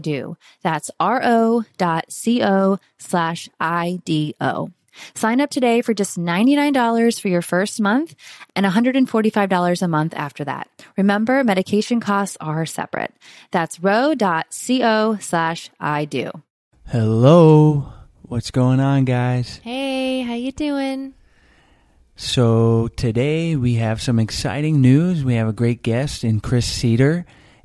do. That's ro.co slash I D O. Sign up today for just $99 for your first month and $145 a month after that. Remember, medication costs are separate. That's ro.co slash I do. Hello. What's going on, guys? Hey, how you doing? So today we have some exciting news. We have a great guest in Chris Seiter,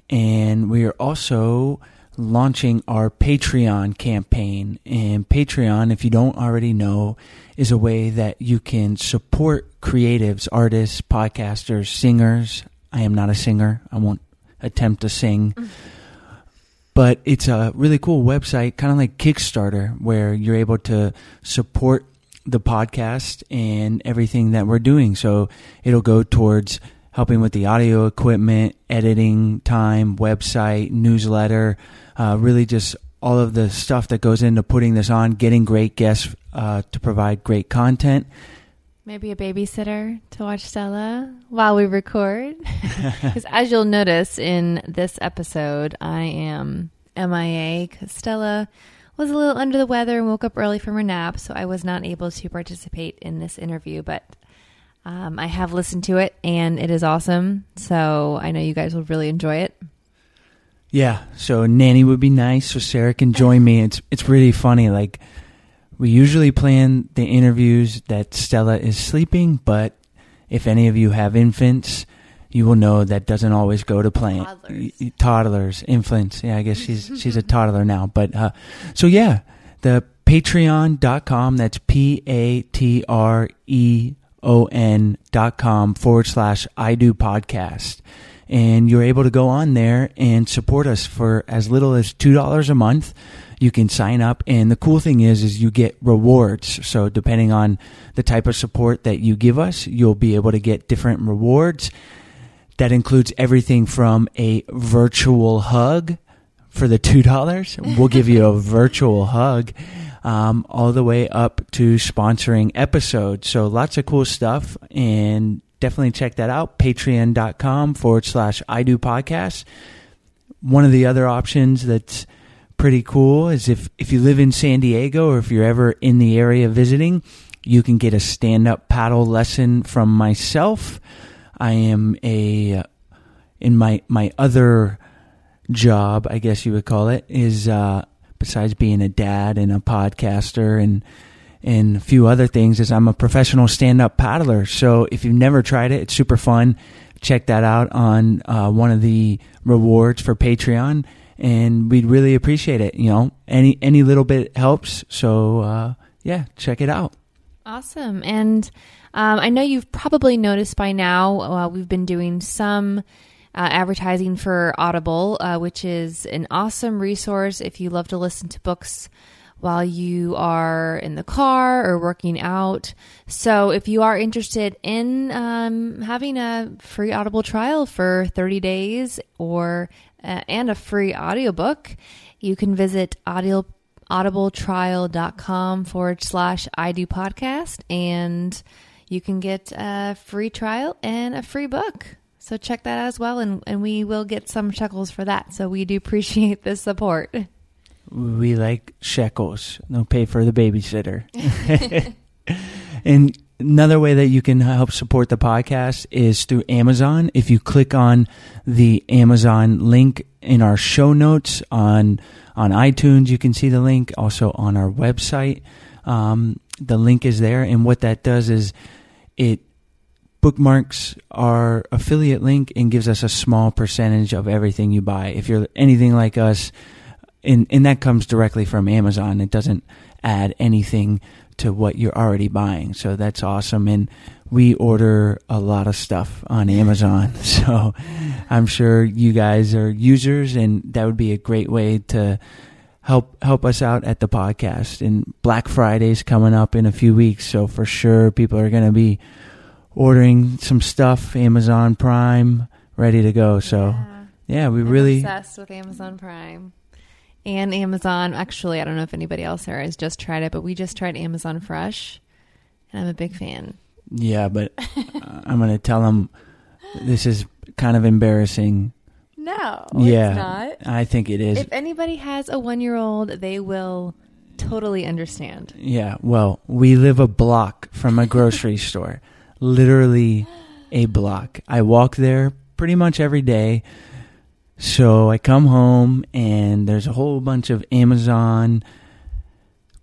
and we are also launching our Patreon campaign. And Patreon, if you don't already know, is a way that you can support creatives, artists, podcasters, singers. I am not a singer. I won't attempt to sing. Mm. But it's a really cool website, kind of like Kickstarter, where you're able to support the podcast and everything that we're doing. So it'll go towards helping with the audio equipment, editing time, website, newsletter, uh, really just all of the stuff that goes into putting this on, getting great guests uh, to provide great content. Maybe a babysitter to watch Stella while we record. Because as you'll notice in this episode, I am MIA because Stella was a little under the weather and woke up early from her nap, so I was not able to participate in this interview. But um, I have listened to it and it is awesome. So I know you guys will really enjoy it. Yeah, so nanny would be nice so Sarah can join me. It's it's really funny. Like we usually plan the interviews that Stella is sleeping, but if any of you have infants, you will know that doesn't always go to plan. Toddlers. toddlers, infants. Yeah, I guess she's she's a toddler now. But uh, so yeah, the Patreon.com. That's P A T R E O-N dot com forward slash I do podcast. And you're able to go on there and support us for as little as $2 a month. You can sign up. And the cool thing is, is you get rewards. So depending on the type of support that you give us, you'll be able to get different rewards. That includes everything from a virtual hug for the $2. We'll give you a virtual hug um, all the way up to sponsoring episodes. So lots of cool stuff and definitely check that out. Patreon.com forward slash I do podcast. One of the other options that's pretty cool is if, if you live in San Diego or if you're ever in the area visiting, you can get a stand up paddle lesson from myself. I am a, in my, my other job, I guess you would call it, is, uh, besides being a dad and a podcaster and and a few other things is I'm a professional stand-up paddler. So if you've never tried it, it's super fun. Check that out on uh, one of the rewards for Patreon, and we'd really appreciate it. You know, any any little bit helps. So uh, yeah, check it out. Awesome, and um, I know you've probably noticed by now uh, we've been doing some uh, advertising for Audible, uh, which is an awesome resource if you love to listen to books while you are in the car or working out. So, if you are interested in um, having a free Audible trial for 30 days or uh, and a free audiobook, you can visit audio audibletrial.com forward slash I do podcast and you can get a free trial and a free book. So check that out as well, and, and we will get some shekels for that. So we do appreciate the support. We like shekels. They'll pay for the babysitter. and another way that you can help support the podcast is through Amazon. If you click on the Amazon link in our show notes on on iTunes, you can see the link. Also on our website, um, the link is there. And what that does is it bookmarks our affiliate link and gives us a small percentage of everything you buy. If you're anything like us, and, and that comes directly from Amazon, it doesn't add anything to what you're already buying. So that's awesome. And we order a lot of stuff on Amazon. So I'm sure you guys are users, and that would be a great way to help help us out at the podcast. And Black Friday's coming up in a few weeks, so for sure people are going to be ordering some stuff, Amazon Prime, ready to go. So yeah, yeah we I'm really obsessed with Amazon Prime and Amazon. Actually, I don't know if anybody else there has just tried it, but we just tried Amazon Fresh, and I'm a big fan. Yeah, but uh, I'm going to tell them this is kind of embarrassing. No, yeah, I think it is. If anybody has a one year old, they will totally understand. Yeah, well, we live a block from a grocery store literally a block. I walk there pretty much every day. So I come home and there's a whole bunch of Amazon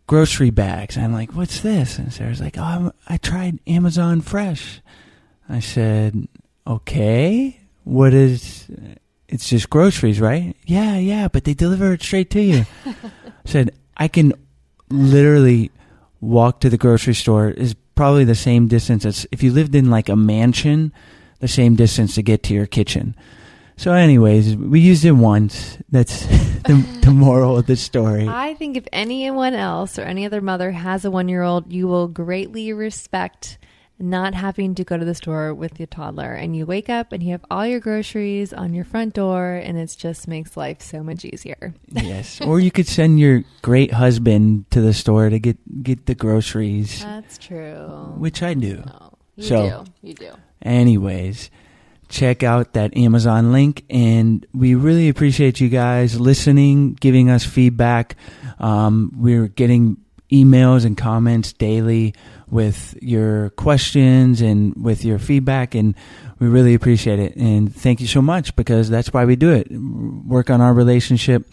grocery bags. I'm like, what's this? And Sarah's like, oh, I tried Amazon Fresh. I said, okay, what is, it's just groceries, right? Yeah, yeah, but they deliver it straight to you. I said, I can literally walk to the grocery store is probably the same distance as if you lived in like a mansion, the same distance to get to your kitchen. So, anyways, we used it once. That's the, the moral of the story. I think if anyone else or any other mother has a one year old, you will greatly respect not having to go to the store with your toddler and you wake up and you have all your groceries on your front door and it just makes life so much easier. yes. Or you could send your great husband to the store to get get the groceries. That's true. Which I do. Oh, you so, do. You do. Anyways, check out that Amazon link and we really appreciate you guys listening, giving us feedback. Um, we're getting emails and comments daily with your questions and with your feedback and we really appreciate it. And thank you so much because that's why we do it. Work on our relationship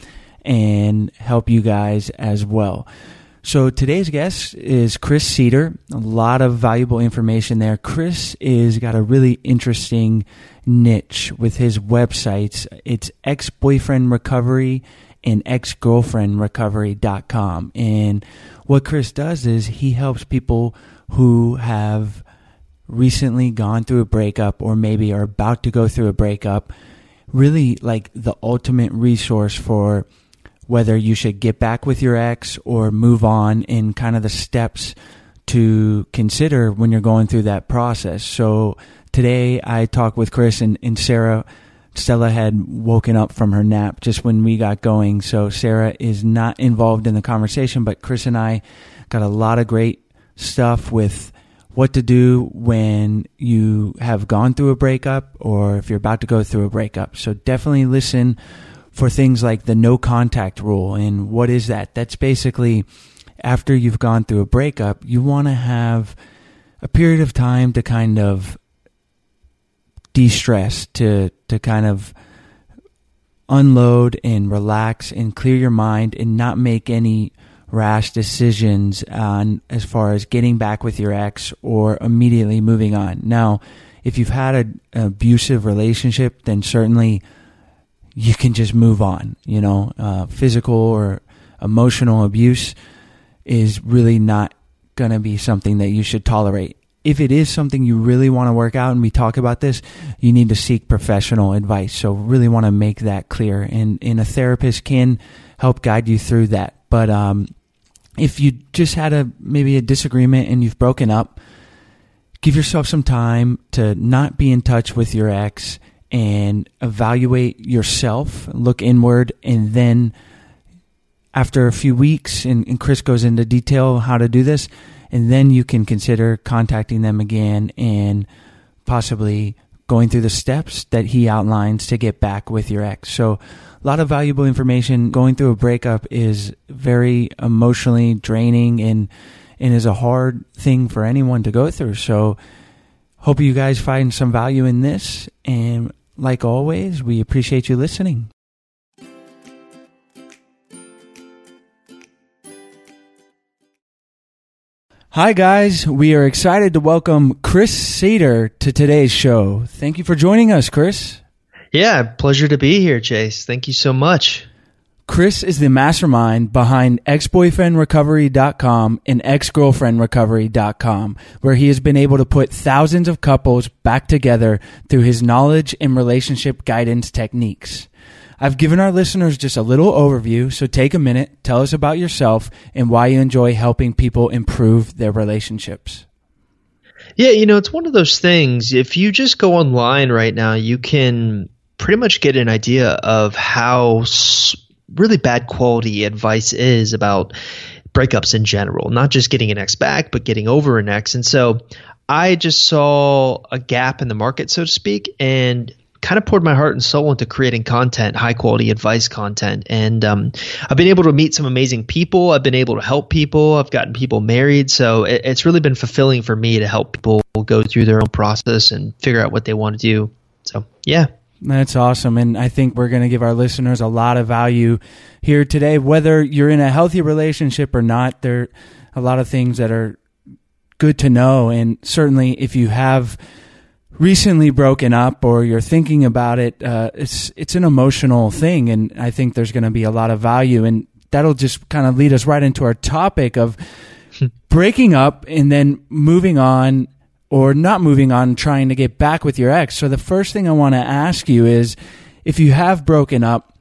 and help you guys as well so today's guest is chris seiter. A lot of valuable information there. Chris is got a really interesting niche with his websites. It's ex-boyfriend recovery and ex-girlfriendrecovery.com and what Chris does is he helps people who have recently gone through a breakup or maybe are about to go through a breakup, really like the ultimate resource for whether you should get back with your ex or move on in kind of the steps to consider when you're going through that process. So today I talked with Chris and, and Sarah. Stella had woken up from her nap just when we got going. So Sarah is not involved in the conversation, but Chris and I got a lot of great stuff with what to do when you have gone through a breakup or if you're about to go through a breakup. So definitely listen for things like the no contact rule. And what is that? That's basically after you've gone through a breakup, you want to have a period of time to kind of de-stress, to to kind of unload and relax and clear your mind and not make any rash decisions on as far as getting back with your ex or immediately moving on. Now, if you've had a, an abusive relationship, then certainly you can just move on. You know, uh, physical or emotional abuse is really not going to be something that you should tolerate. If it is something you really want to work out, and we talk about this, you need to seek professional advice. So, really want to make that clear, and, and a therapist can help guide you through that. But um, if you just had a maybe a disagreement and you've broken up, give yourself some time to not be in touch with your ex and evaluate yourself, look inward, and then after a few weeks, and, and, Chris goes into detail how to do this, and then you can consider contacting them again and possibly going through the steps that he outlines to get back with your ex. So, a lot of valuable information. Going through a breakup is very emotionally draining and and is a hard thing for anyone to go through. So, hope you guys find some value in this. And like always, we appreciate you listening. Hi, guys. We are excited to welcome Chris Seiter to today's show. Thank you for joining us, Chris. Yeah, pleasure to be here, Chase. Thank you so much. Chris is the mastermind behind exboyfriendrecovery.com and exgirlfriendrecovery.com, where he has been able to put thousands of couples back together through his knowledge and relationship guidance techniques. I've given our listeners just a little overview, so take a minute, tell us about yourself and why you enjoy helping people improve their relationships. Yeah, you know, it's one of those things. If you just go online right now, you can pretty much get an idea of how really bad quality advice is about breakups in general, not just getting an ex back, but getting over an ex. And so I just saw a gap in the market, so to speak, and kind of poured my heart and soul into creating content, high quality advice content. And um, I've been able to meet some amazing people. I've been able to help people. I've gotten people married. So it, it's really been fulfilling for me to help people go through their own process and figure out what they want to do. So, yeah. That's awesome. And I think we're going to give our listeners a lot of value here today. Whether you're in a healthy relationship or not, there are a lot of things that are good to know. And certainly, if you have recently broken up or you're thinking about it, uh, it's, it's an emotional thing. And I think there's going to be a lot of value. And that'll just kind of lead us right into our topic of breaking up and then moving on or not moving on trying to get back with your ex. So the first thing I want to ask you is if you have broken up,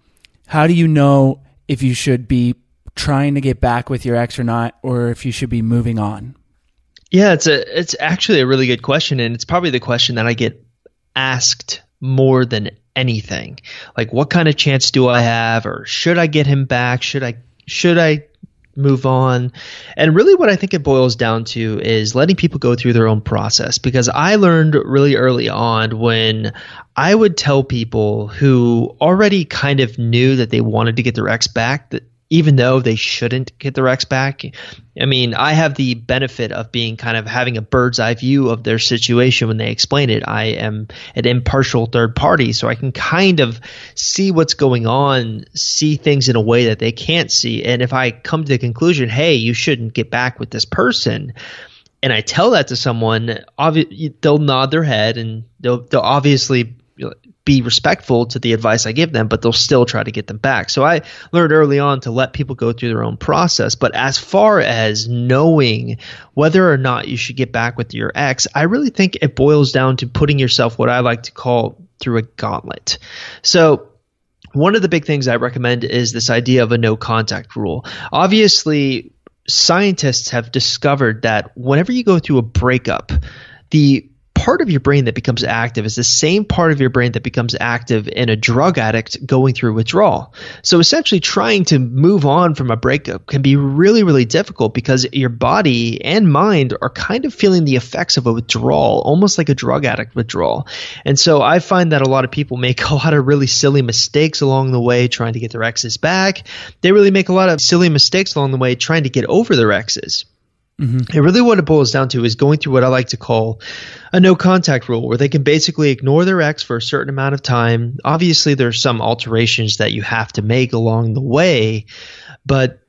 how do you know if you should be trying to get back with your ex or not or if you should be moving on? Yeah, it's a it's actually a really good question and it's probably the question that I get asked more than anything. Like what kind of chance do I have or should I get him back? Should I should I move on. And really, what I think it boils down to is letting people go through their own process. Because I learned really early on when I would tell people who already kind of knew that they wanted to get their ex back that even though they shouldn't get their ex back. I mean, I have the benefit of being kind of having a bird's eye view of their situation when they explain it. I am an impartial third party, so I can kind of see what's going on, see things in a way that they can't see. And if I come to the conclusion, hey, you shouldn't get back with this person, and I tell that to someone, obvi- they'll nod their head and they'll, they'll obviously be respectful to the advice I give them, but they'll still try to get them back. So I learned early on to let people go through their own process. But as far as knowing whether or not you should get back with your ex, I really think it boils down to putting yourself what I like to call through a gauntlet. So one of the big things I recommend is this idea of a no contact rule. Obviously, scientists have discovered that whenever you go through a breakup, the part of your brain that becomes active is the same part of your brain that becomes active in a drug addict going through withdrawal. So essentially trying to move on from a breakup can be really, really difficult because your body and mind are kind of feeling the effects of a withdrawal, almost like a drug addict withdrawal. And so I find that a lot of people make a lot of really silly mistakes along the way trying to get their exes back. They really make a lot of silly mistakes along the way trying to get over their exes. Mm-hmm. And really, what it boils down to is going through what I like to call a no contact rule, where they can basically ignore their ex for a certain amount of time. Obviously, there's some alterations that you have to make along the way, but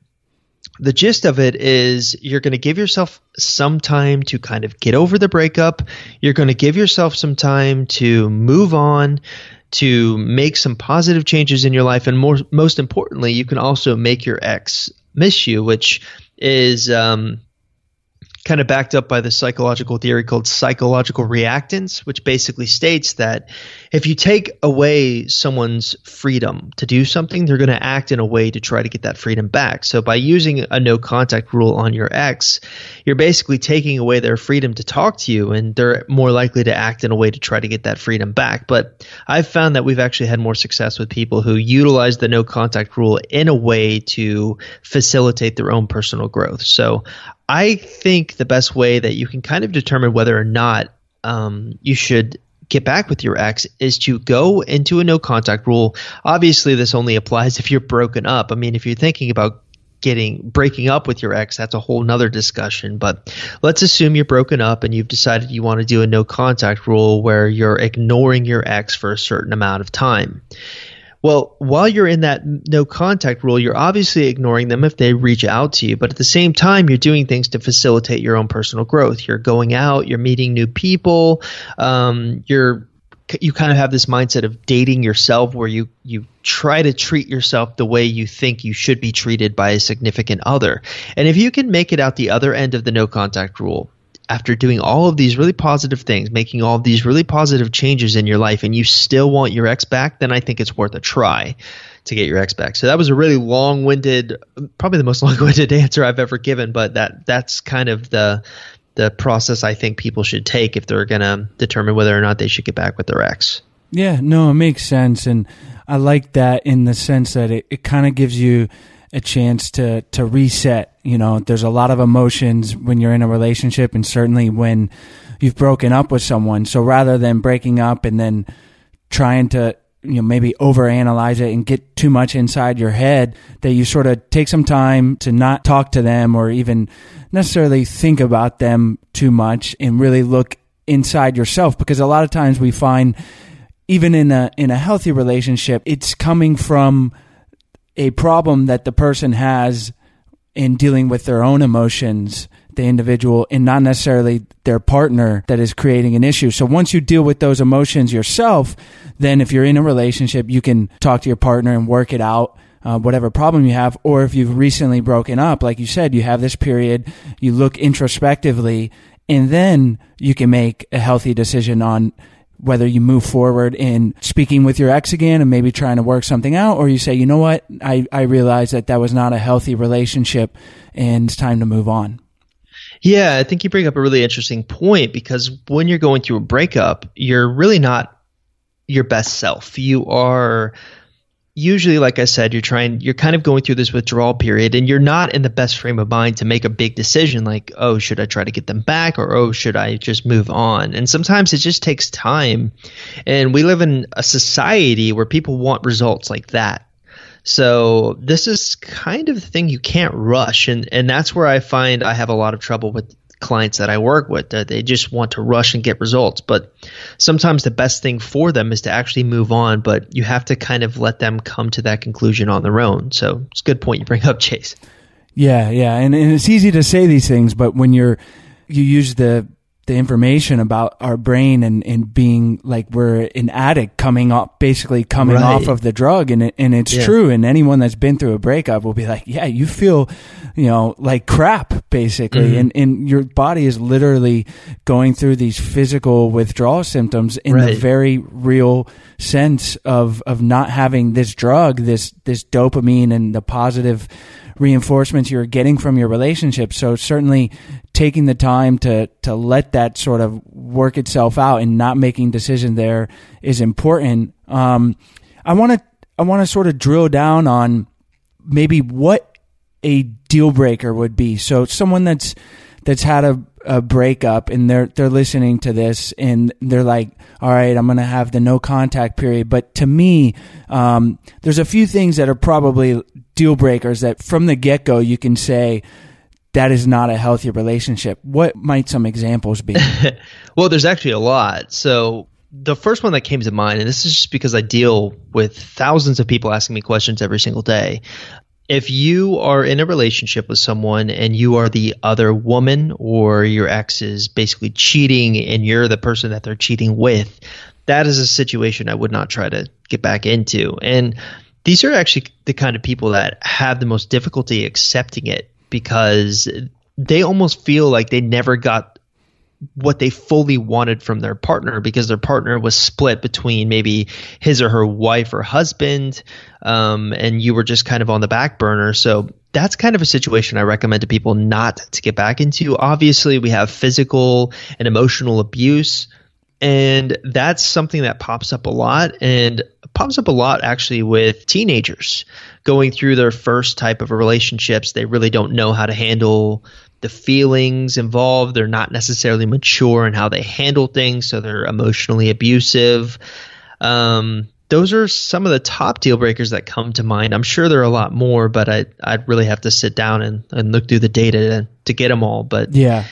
the gist of it is you're going to give yourself some time to kind of get over the breakup. You're going to give yourself some time to move on, to make some positive changes in your life, and more, most importantly, you can also make your ex miss you, which is um, kind of backed up by the psychological theory called psychological reactance, which basically states that if you take away someone's freedom to do something, they're going to act in a way to try to get that freedom back. So by using a no contact rule on your ex, you're basically taking away their freedom to talk to you, and they're more likely to act in a way to try to get that freedom back. But I've found that we've actually had more success with people who utilize the no contact rule in a way to facilitate their own personal growth. So I think the best way that you can kind of determine whether or not um, you should get back with your ex is to go into a no contact rule. Obviously, this only applies if you're broken up. I mean, if you're thinking about getting breaking up with your ex that's a whole nother discussion but let's assume you're broken up and you've decided you want to do a no contact rule where you're ignoring your ex for a certain amount of time well, while you're in that no contact rule, you're obviously ignoring them if they reach out to you. But at the same time, you're doing things to facilitate your own personal growth. You're going out, you're meeting new people, um, you're you kind of have this mindset of dating yourself where you you try to treat yourself the way you think you should be treated by a significant other. And if you can make it out the other end of the no contact rule, after doing all of these really positive things, making all of these really positive changes in your life, and you still want your ex back, then I think it's worth a try to get your ex back. So that was a really long-winded, probably the most long-winded answer I've ever given, but that that's kind of the the process I think people should take if they're going to determine whether or not they should get back with their ex. Yeah, no, it makes sense, and I like that in the sense that it, it kind of gives you a chance to to reset. You know, there's a lot of emotions when you're in a relationship, and certainly when you've broken up with someone. So rather than breaking up and then trying to you know maybe overanalyze it and get too much inside your head, that you sort of take some time to not talk to them or even necessarily think about them too much and really look inside yourself because a lot of times we find even in a in a healthy relationship it's coming from a problem that the person has in dealing with their own emotions, the individual, and not necessarily their partner that is creating an issue. So once you deal with those emotions yourself, then if you're in a relationship, you can talk to your partner and work it out. Uh, whatever problem you have, or if you've recently broken up, like you said, you have this period, you look introspectively, and then you can make a healthy decision on whether you move forward in speaking with your ex again and maybe trying to work something out, or you say, you know what, I, I realize that that was not a healthy relationship and it's time to move on. Yeah, I think you bring up a really interesting point because when you're going through a breakup, you're really not your best self. You are usually like i said you're trying you're kind of going through this withdrawal period and you're not in the best frame of mind to make a big decision like oh should i try to get them back or oh should i just move on? And sometimes it just takes time. And we live in a society where people want results like that. So this is kind of the thing you can't rush. And and that's where i find i have a lot of trouble with clients that I work with they just want to rush and get results. But sometimes the best thing for them is to actually move on, but you have to kind of let them come to that conclusion on their own. So it's a good point you bring up, Chase. Yeah, yeah. And, and it's easy to say these things, but when you're, you use the, the information about our brain and, and being like we're an addict coming off basically coming Right. off of the drug. And it, and it's Yeah. true. And anyone that's been through a breakup will be like, yeah, you feel, you know, like crap basically. Mhm. And, and your body is literally going through these physical withdrawal symptoms in the very real sense of, of not having this drug, this, this dopamine and the positive reinforcements you're getting from your relationship. So certainly taking the time to to let that sort of work itself out and not making decisions there is important. Um, I want to I want to sort of drill down on maybe what a deal breaker would be. So someone that's that's had a, a breakup and they're they're listening to this and they're like, all right, I'm gonna have the no contact period. But to me, um, there's a few things that are probably deal breakers that from the get go you can say that is not a healthy relationship. What might some examples be? Well, there's actually a lot. So the first one that came to mind, and this is just because I deal with thousands of people asking me questions every single day. If you are in a relationship with someone and you are the other woman or your ex is basically cheating and you're the person that they're cheating with, that is a situation I would not try to get back into. And these are actually the kind of people that have the most difficulty accepting it because they almost feel like they never got what they fully wanted from their partner because their partner was split between maybe his or her wife or husband um, and you were just kind of on the back burner. So that's kind of a situation i recommend to people not to get back into. Obviously we have physical and emotional abuse and that's something that pops up a lot. And pops up a lot actually with teenagers going through their first type of relationships. They really don't know how to handle the feelings involved. They're not necessarily mature in how they handle things so they're emotionally abusive. Um, those are some of the top deal breakers that come to mind. I'm sure there are a lot more but I, i'd really have to sit down and, and look through the data to, to get them all but yeah.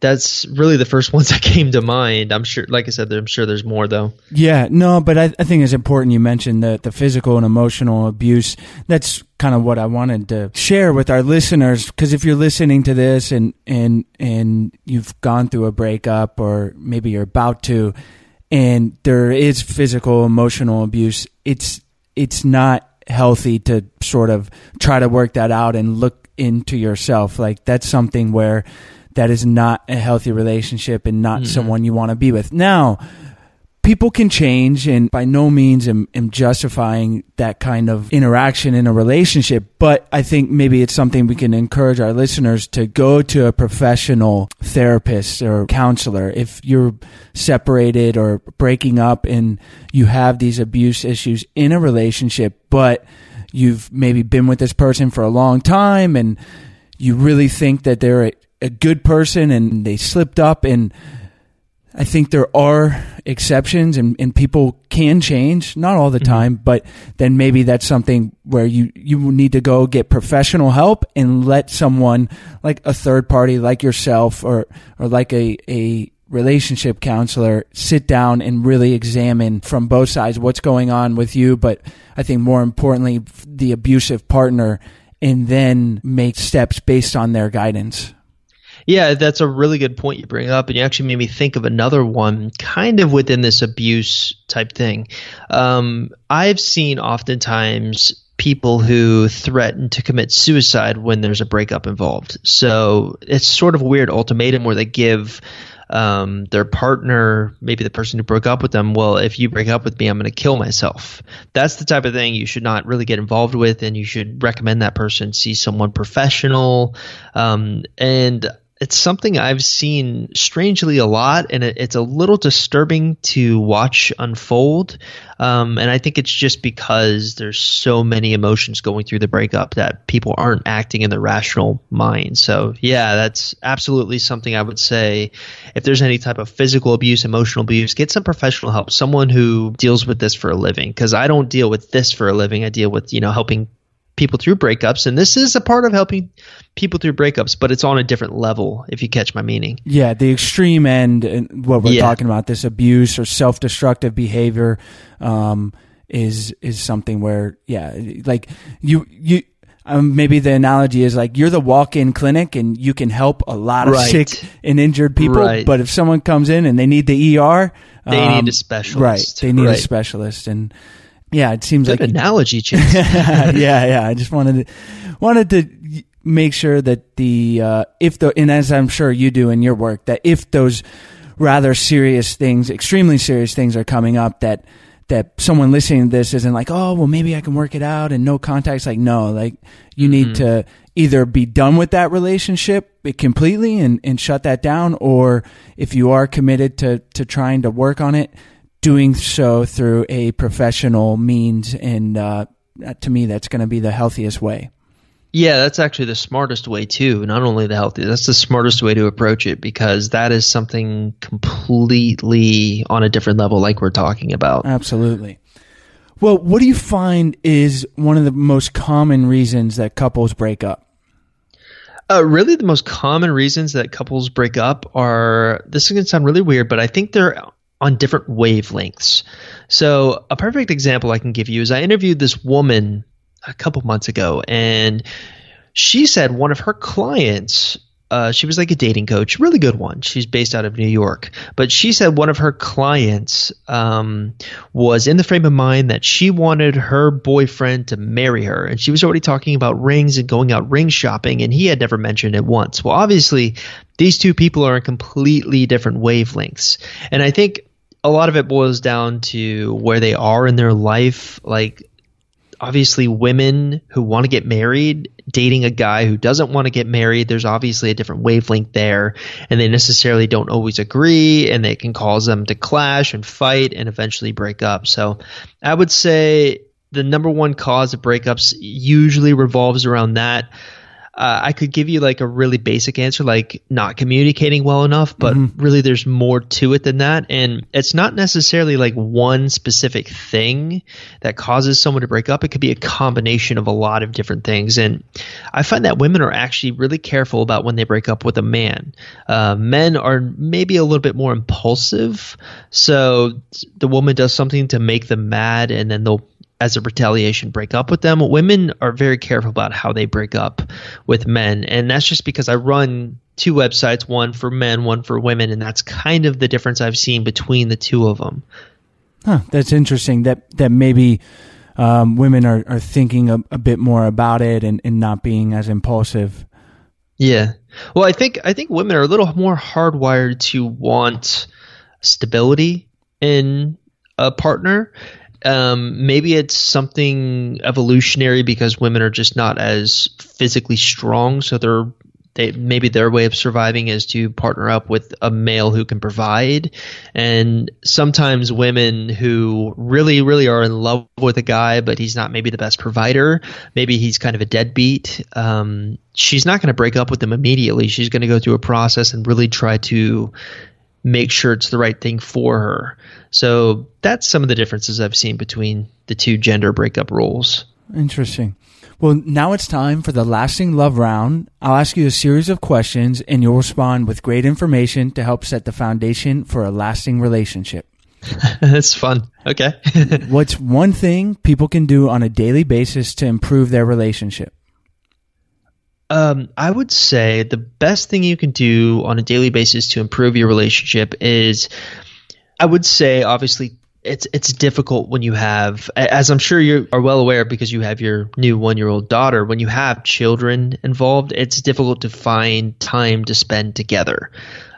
That's really the first ones that came to mind. I'm sure, like I said, I'm sure there's more though. Yeah, no, but I, I think it's important you mentioned the, the physical and emotional abuse. That's kind of what I wanted to share with our listeners. Because if you're listening to this and, and, and you've gone through a breakup or maybe you're about to, and there is physical, emotional abuse, it's, it's not healthy to sort of try to work that out and look into yourself. Like that's something where that is not a healthy relationship and not mm-hmm. someone you want to be with. Now, people can change and by no means am, am justifying that kind of interaction in a relationship but i think maybe it's something we can encourage our listeners to go to a professional therapist or counselor if you're separated or breaking up and you have these abuse issues in a relationship but you've maybe been with this person for a long time and you really think that they're a, good person and they slipped up and I think there are exceptions and, and people can change, not all the mm-hmm. time, but then maybe that's something where you, you need to go get professional help and let someone like a third party like yourself or, or like a, a relationship counselor sit down and really examine from both sides what's going on with you. But I think more importantly, the abusive partner and then make steps based on their guidance. Yeah, that's a really good point you bring up, and you actually made me think of another one, kind of within this abuse type thing. Um, I've seen oftentimes people who threaten to commit suicide when there's a breakup involved. So it's sort of a weird ultimatum where they give um, their partner, maybe the person who broke up with them, well, if you break up with me, I'm going to kill myself. That's the type of thing you should not really get involved with, and you should recommend that person see someone professional. Um, and it's something I've seen strangely a lot, and it, it's a little disturbing to watch unfold. Um, and I think it's just because there's so many emotions going through the breakup that people aren't acting in their rational mind. So, yeah, that's absolutely something I would say. If there's any type of physical abuse, emotional abuse, get some professional help, someone who deals with this for a living. Because I don't deal with this for a living. I deal with, you know, helping people through breakups and this is a part of helping people through breakups but it's on a different level if you catch my meaning Yeah, the extreme end, and what we're Yeah. talking about, this abuse or self-destructive behavior, um, is is something where, yeah, like you you. um, maybe the analogy is like you're the walk-in clinic and you can help a lot of Right. sick and injured people. Right. But if someone comes in and they need the ER, They um, need a specialist. Right. They need a specialist. And yeah, it seems Good like analogy, Chase. yeah, yeah. I just wanted to wanted to make sure that the uh, if the and as I'm sure you do in your work that if those rather serious things, extremely serious things are coming up that that someone listening to this isn't like, oh, well, maybe I can work it out and no contacts. Like, no, like you need to either be done with that relationship completely and, and shut that down, or if you are committed to, to trying to work on it, doing so through a professional means. And uh, to me, that's going to be the healthiest way. Yeah, that's actually the smartest way too. Not only the healthiest, that's the smartest way to approach it because that is something completely on a different level, like we're talking about. Absolutely. Well, what do you find is one of the most common reasons that couples break up? Uh, really, the most common reasons that couples break up are this is going to sound really weird, but I think they're on different wavelengths. So, a perfect example I can give you is I interviewed this woman a couple months ago, and she said one of her clients. Uh, she was like a dating coach, really good one. She's based out of New York, but she said one of her clients um, was in the frame of mind that she wanted her boyfriend to marry her, and she was already talking about rings and going out ring shopping, and he had never mentioned it once. Well, obviously, these two people are on completely different wavelengths, and I think a lot of it boils down to where they are in their life, like obviously women who want to get married dating a guy who doesn't want to get married there's obviously a different wavelength there and they necessarily don't always agree and it can cause them to clash and fight and eventually break up. So i would say the number one cause of breakups usually revolves around that uh, I could give you like a really basic answer, like not communicating well enough, but really there's more to it than that. And it's not necessarily like one specific thing that causes someone to break up. It could be a combination of a lot of different things. And I find that women are actually really careful about when they break up with a man. Uh, men are maybe a little bit more impulsive. So the woman does something to make them mad and then they'll as a retaliation break up with them. Women are very careful about how they break up with men, and that's just because I run two websites, one for men, one for women, and that's kind of the difference I've seen between the two of them. Huh, that's interesting. That that maybe um, women are, are thinking a, a bit more about it and, and not being as impulsive. Yeah. Well, I think I think women are a little more hardwired to want stability in a partner. Um, maybe it's something evolutionary because women are just not as physically strong, so they're they maybe their way of surviving is to partner up with a male who can provide. And sometimes women who really, really are in love with a guy, but he's not maybe the best provider, maybe he's kind of a deadbeat. Um, she's not going to break up with him immediately. She's going to go through a process and really try to make sure it's the right thing for her. So that's some of the differences I've seen between the two gender breakup roles. Interesting. Well, now it's time for the lasting love round. I'll ask you a series of questions and you'll respond with great information to help set the foundation for a lasting relationship. That's fun. Okay. What's one thing people can do on a daily basis to improve their relationship? Um, I would say the best thing you can do on a daily basis to improve your relationship is, I would say, obviously, it's it's difficult when you have, as I'm sure you are well aware, because you have your new one year old daughter. When you have children involved, it's difficult to find time to spend together.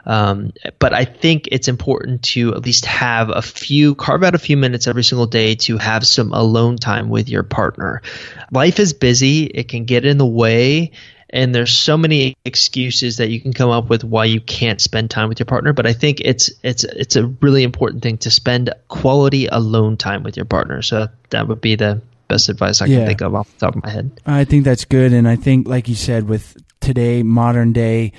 Um, but I think it's important to at least have a few, carve out a few minutes every single day to have some alone time with your partner. Life is busy; it can get in the way and there's so many excuses that you can come up with why you can't spend time with your partner but i think it's it's it's a really important thing to spend quality alone time with your partner so that would be the best advice i Yeah. can think of off the top of my head I think that's good. And I think, like you said, with today, modern day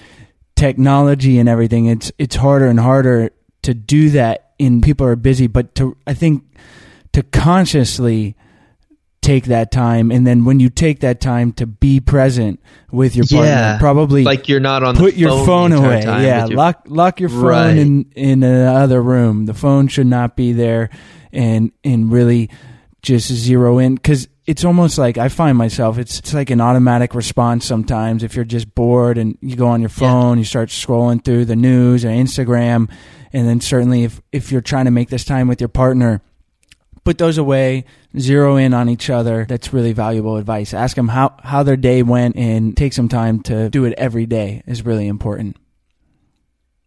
technology and everything, it's, it's harder and harder to do that in people are busy, but to, I think to consciously take that time. And then when you take that time to be present with your partner, Yeah. probably like you're not on put the your phone, phone away. Yeah, your- lock lock your phone Right. in in another room. The phone should not be there, and and really just zero in because it's almost like I find myself it's it's like an automatic response sometimes if you're just bored and you go on your phone, you start scrolling through the news or Instagram, and then certainly if if you're trying to make this time with your partner, put those away, zero in on each other. That's really valuable advice. Ask them how how their day went and take some time to do it every day is really important.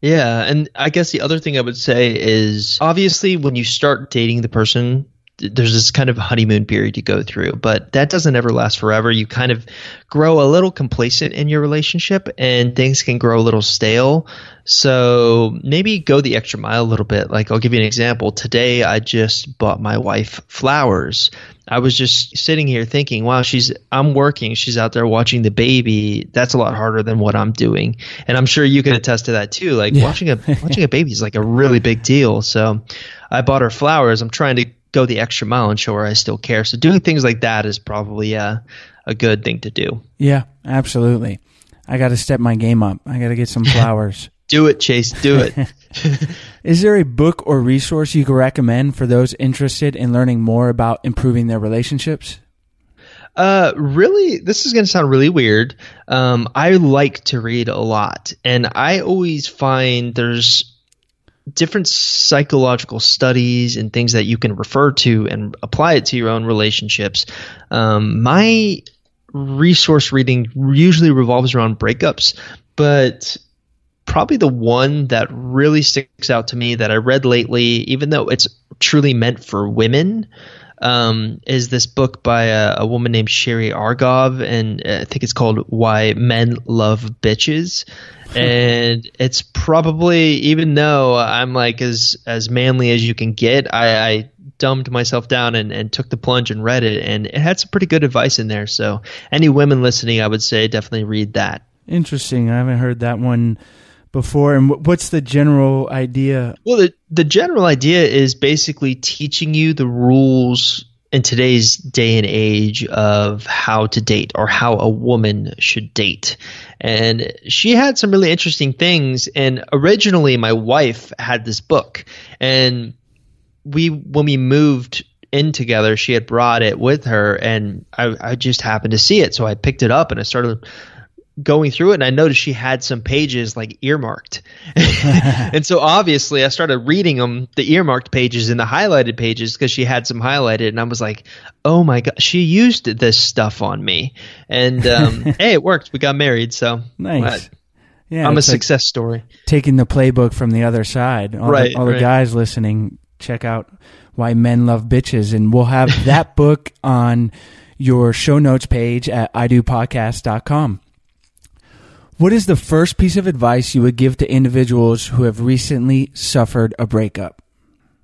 Yeah, and I guess the other thing I would say is obviously when you start dating the person there's this kind of honeymoon period you go through, but that doesn't ever last forever. You kind of grow a little complacent in your relationship and things can grow a little stale. So maybe go the extra mile a little bit. Like I'll give you an example. Today I just bought my wife flowers. I was just sitting here thinking, wow, she's I'm working, she's out there watching the baby. That's a lot harder than what I'm doing. And I'm sure you can attest to that too. Like yeah. watching a watching a baby is like a really big deal. So I bought her flowers. I'm trying to go the extra mile and show her I still care. So doing things like that is probably a, a good thing to do. Yeah, absolutely. I got to step my game up. I got to get some flowers. Do it, Chase. Do it. is there a book or resource you could recommend for those interested in learning more about improving their relationships? Uh, really, this is going to sound really weird. Um, I like to read a lot, and I always find there's different psychological studies and things that you can refer to and apply it to your own relationships. Um, my resource reading usually revolves around breakups, but probably the one that really sticks out to me that I read lately, even though it's truly meant for women, um, is this book by a, a, woman named Sherry Argov, and I think it's called "Why Men Love Bitches." and it's probably even though I'm like as as manly as you can get, I, I dumbed myself down and, and took the plunge and read it, and it had some pretty good advice in there. So any women listening, I would say definitely read that. Interesting. I haven't heard that one before. And what's the general idea? Well, the the general idea is basically teaching you the rules in today's day and age of how to date or how a woman should date. And she had some really interesting things. And originally, my wife had this book. And we, when we moved in together, she had brought it with her. And I, I just happened to see it. So I picked it up and I started going through it and I noticed she had some pages like earmarked. and so obviously I started reading them, the earmarked pages and the highlighted pages because she had some highlighted and I was like, "Oh my god, she used this stuff on me." And um, hey, it worked. We got married, so Nice. yeah, I'm a success like story. Taking the playbook from the other side. All right. The, all right. the guys listening, check out Why Men Love Bitches and we'll have that book on your show notes page at idopodcast.com. What is the first piece of advice you would give to individuals who have recently suffered a breakup?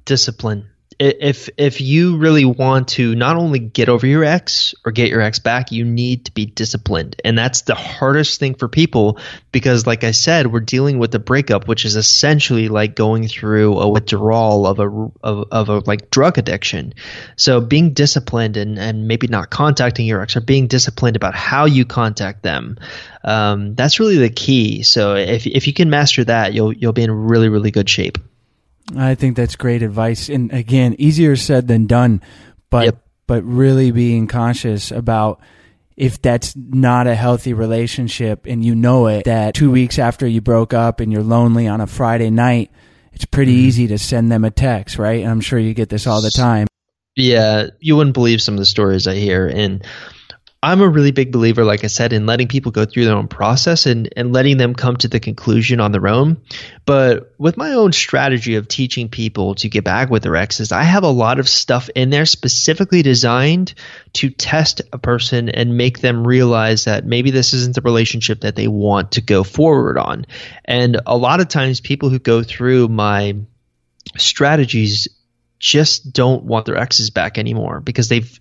Discipline. If if you really want to not only get over your ex or get your ex back, you need to be disciplined, and that's the hardest thing for people because, like I said, we're dealing with a breakup, which is essentially like going through a withdrawal of a of, of a like drug addiction. So being disciplined and and maybe not contacting your ex or being disciplined about how you contact them, um, that's really the key. So if if you can master that, you'll you'll be in really really good shape. I think that's great advice, and again, easier said than done. But yep. but really being conscious about if that's not a healthy relationship and you know it, that two weeks after you broke up and you're lonely on a Friday night, it's pretty mm-hmm. easy to send them a text, right? And I'm sure you get this all the time. Yeah, you wouldn't believe some of the stories I hear, and I'm a really big believer, like I said, in letting people go through their own process and, and letting them come to the conclusion on their own. But with my own strategy of teaching people to get back with their exes, I have a lot of stuff in there specifically designed to test a person and make them realize that maybe this isn't the relationship that they want to go forward on. And a lot of times, people who go through my strategies just don't want their exes back anymore because they've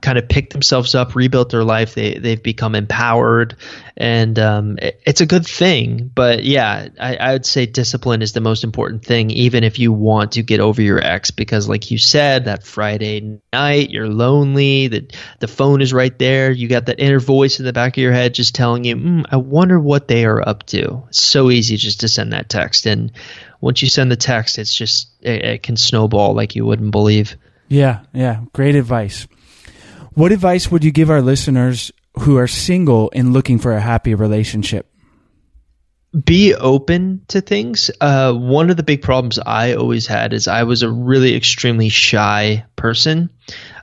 kind of picked themselves up, rebuilt their life. They they've become empowered, and um, it, it's a good thing. But yeah, I, I, would say discipline is the most important thing, even if you want to get over your ex, because like you said, that Friday night you're lonely. The the phone is right there. You got that inner voice in the back of your head just telling you, mm, "I wonder what they are up to." It's so easy just to send that text, and once you send the text, it's just it, it can snowball like you wouldn't believe. Yeah, yeah, great advice. What advice would you give our listeners who are single and looking for a happy relationship? be open to things. Uh, one of the big problems I always had is I was a really extremely shy person,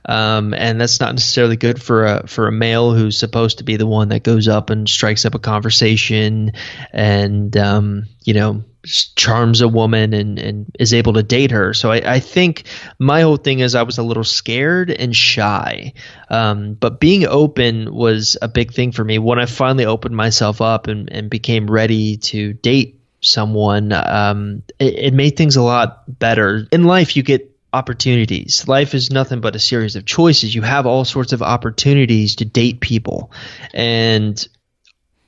um, and that's not necessarily good for a for a male who's supposed to be the one that goes up and strikes up a conversation, and um, you know charms a woman and, and is able to date her. So I, I think my whole thing is I was a little scared and shy. Um, but being open was a big thing for me. When I finally opened myself up and, and became ready to date someone, um, it, it made things a lot better. In life, you get opportunities. Life is nothing but a series of choices. You have all sorts of opportunities to date people. And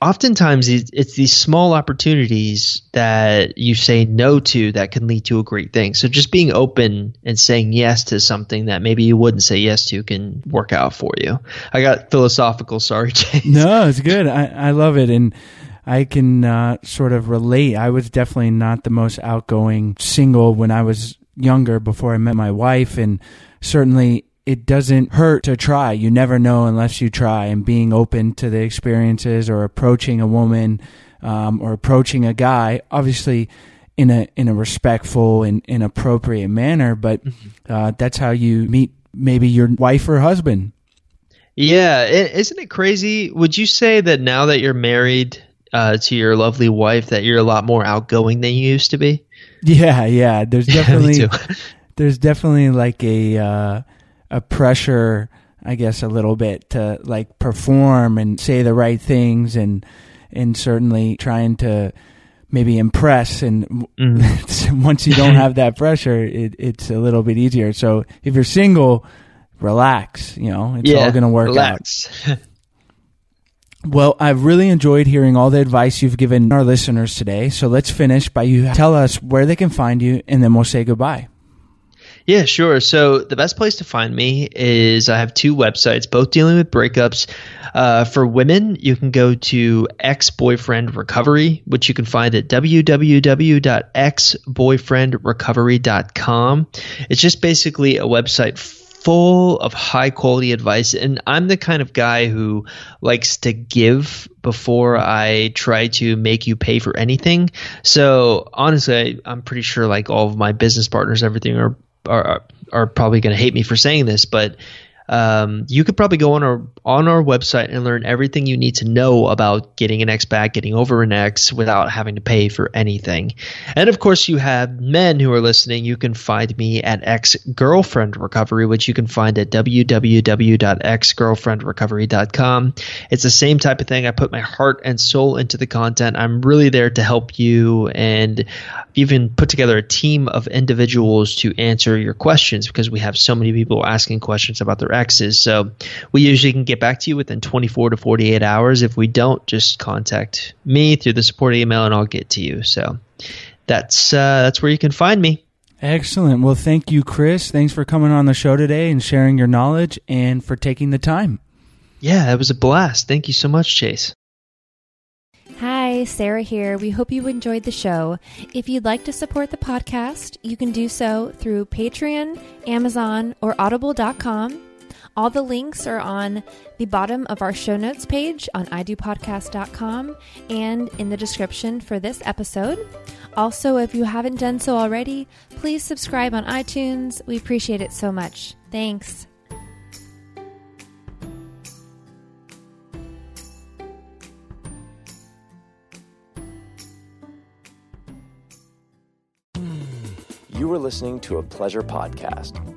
oftentimes it's these small opportunities that you say no to that can lead to a great thing. So just being open and saying yes to something that maybe you wouldn't say yes to can work out for you. I got philosophical. Sorry, Chase. No, it's good. I, I love it. And I can uh, sort of relate. I was definitely not the most outgoing single when I was younger before I met my wife. And certainly it doesn't hurt to try. You never know unless you try. And being open to the experiences or approaching a woman um, or approaching a guy, obviously in a in a respectful and, and appropriate manner. But mm-hmm. uh, that's how you meet maybe your wife or husband. Yeah, isn't it crazy? Would you say that now that you're married uh, to your lovely wife, that you're a lot more outgoing than you used to be? Yeah, yeah. There's definitely there's definitely like a uh, a pressure, I guess, a little bit to like perform and say the right things and and certainly trying to maybe impress and mm-hmm. once you don't have that pressure it, it's a little bit easier so if you're single relax you know it's yeah, all going to work relax. out well i've really enjoyed hearing all the advice you've given our listeners today so let's finish by you tell us where they can find you and then we'll say goodbye yeah, sure. So the best place to find me is I have two websites, both dealing with breakups. Uh, for women, you can go to Ex Boyfriend Recovery, which you can find at www.exboyfriendrecovery.com. It's just basically a website full of high quality advice. And I'm the kind of guy who likes to give before I try to make you pay for anything. So honestly, I, am pretty sure like all of my business partners, everything are are are probably going to hate me for saying this, but um, you could probably go on our on our website and learn everything you need to know about getting an ex back, getting over an ex without having to pay for anything. And of course, you have men who are listening. You can find me at Ex Girlfriend Recovery, which you can find at www.exgirlfriendrecovery.com. It's the same type of thing. I put my heart and soul into the content. I'm really there to help you and even put together a team of individuals to answer your questions because we have so many people asking questions about their exes. So we usually can get back to you within 24 to 48 hours. If we don't, just contact me through the support email and I'll get to you. So that's uh, that's where you can find me. Excellent. Well, thank you, Chris. Thanks for coming on the show today and sharing your knowledge and for taking the time. Yeah, it was a blast. Thank you so much, Chase. Hi, Sarah here. We hope you enjoyed the show. If you'd like to support the podcast, you can do so through Patreon, Amazon, or audible.com. All the links are on the bottom of our show notes page on idopodcast.com and in the description for this episode. Also, if you haven't done so already, please subscribe on iTunes. We appreciate it so much. Thanks. Hmm. You were listening to a pleasure podcast.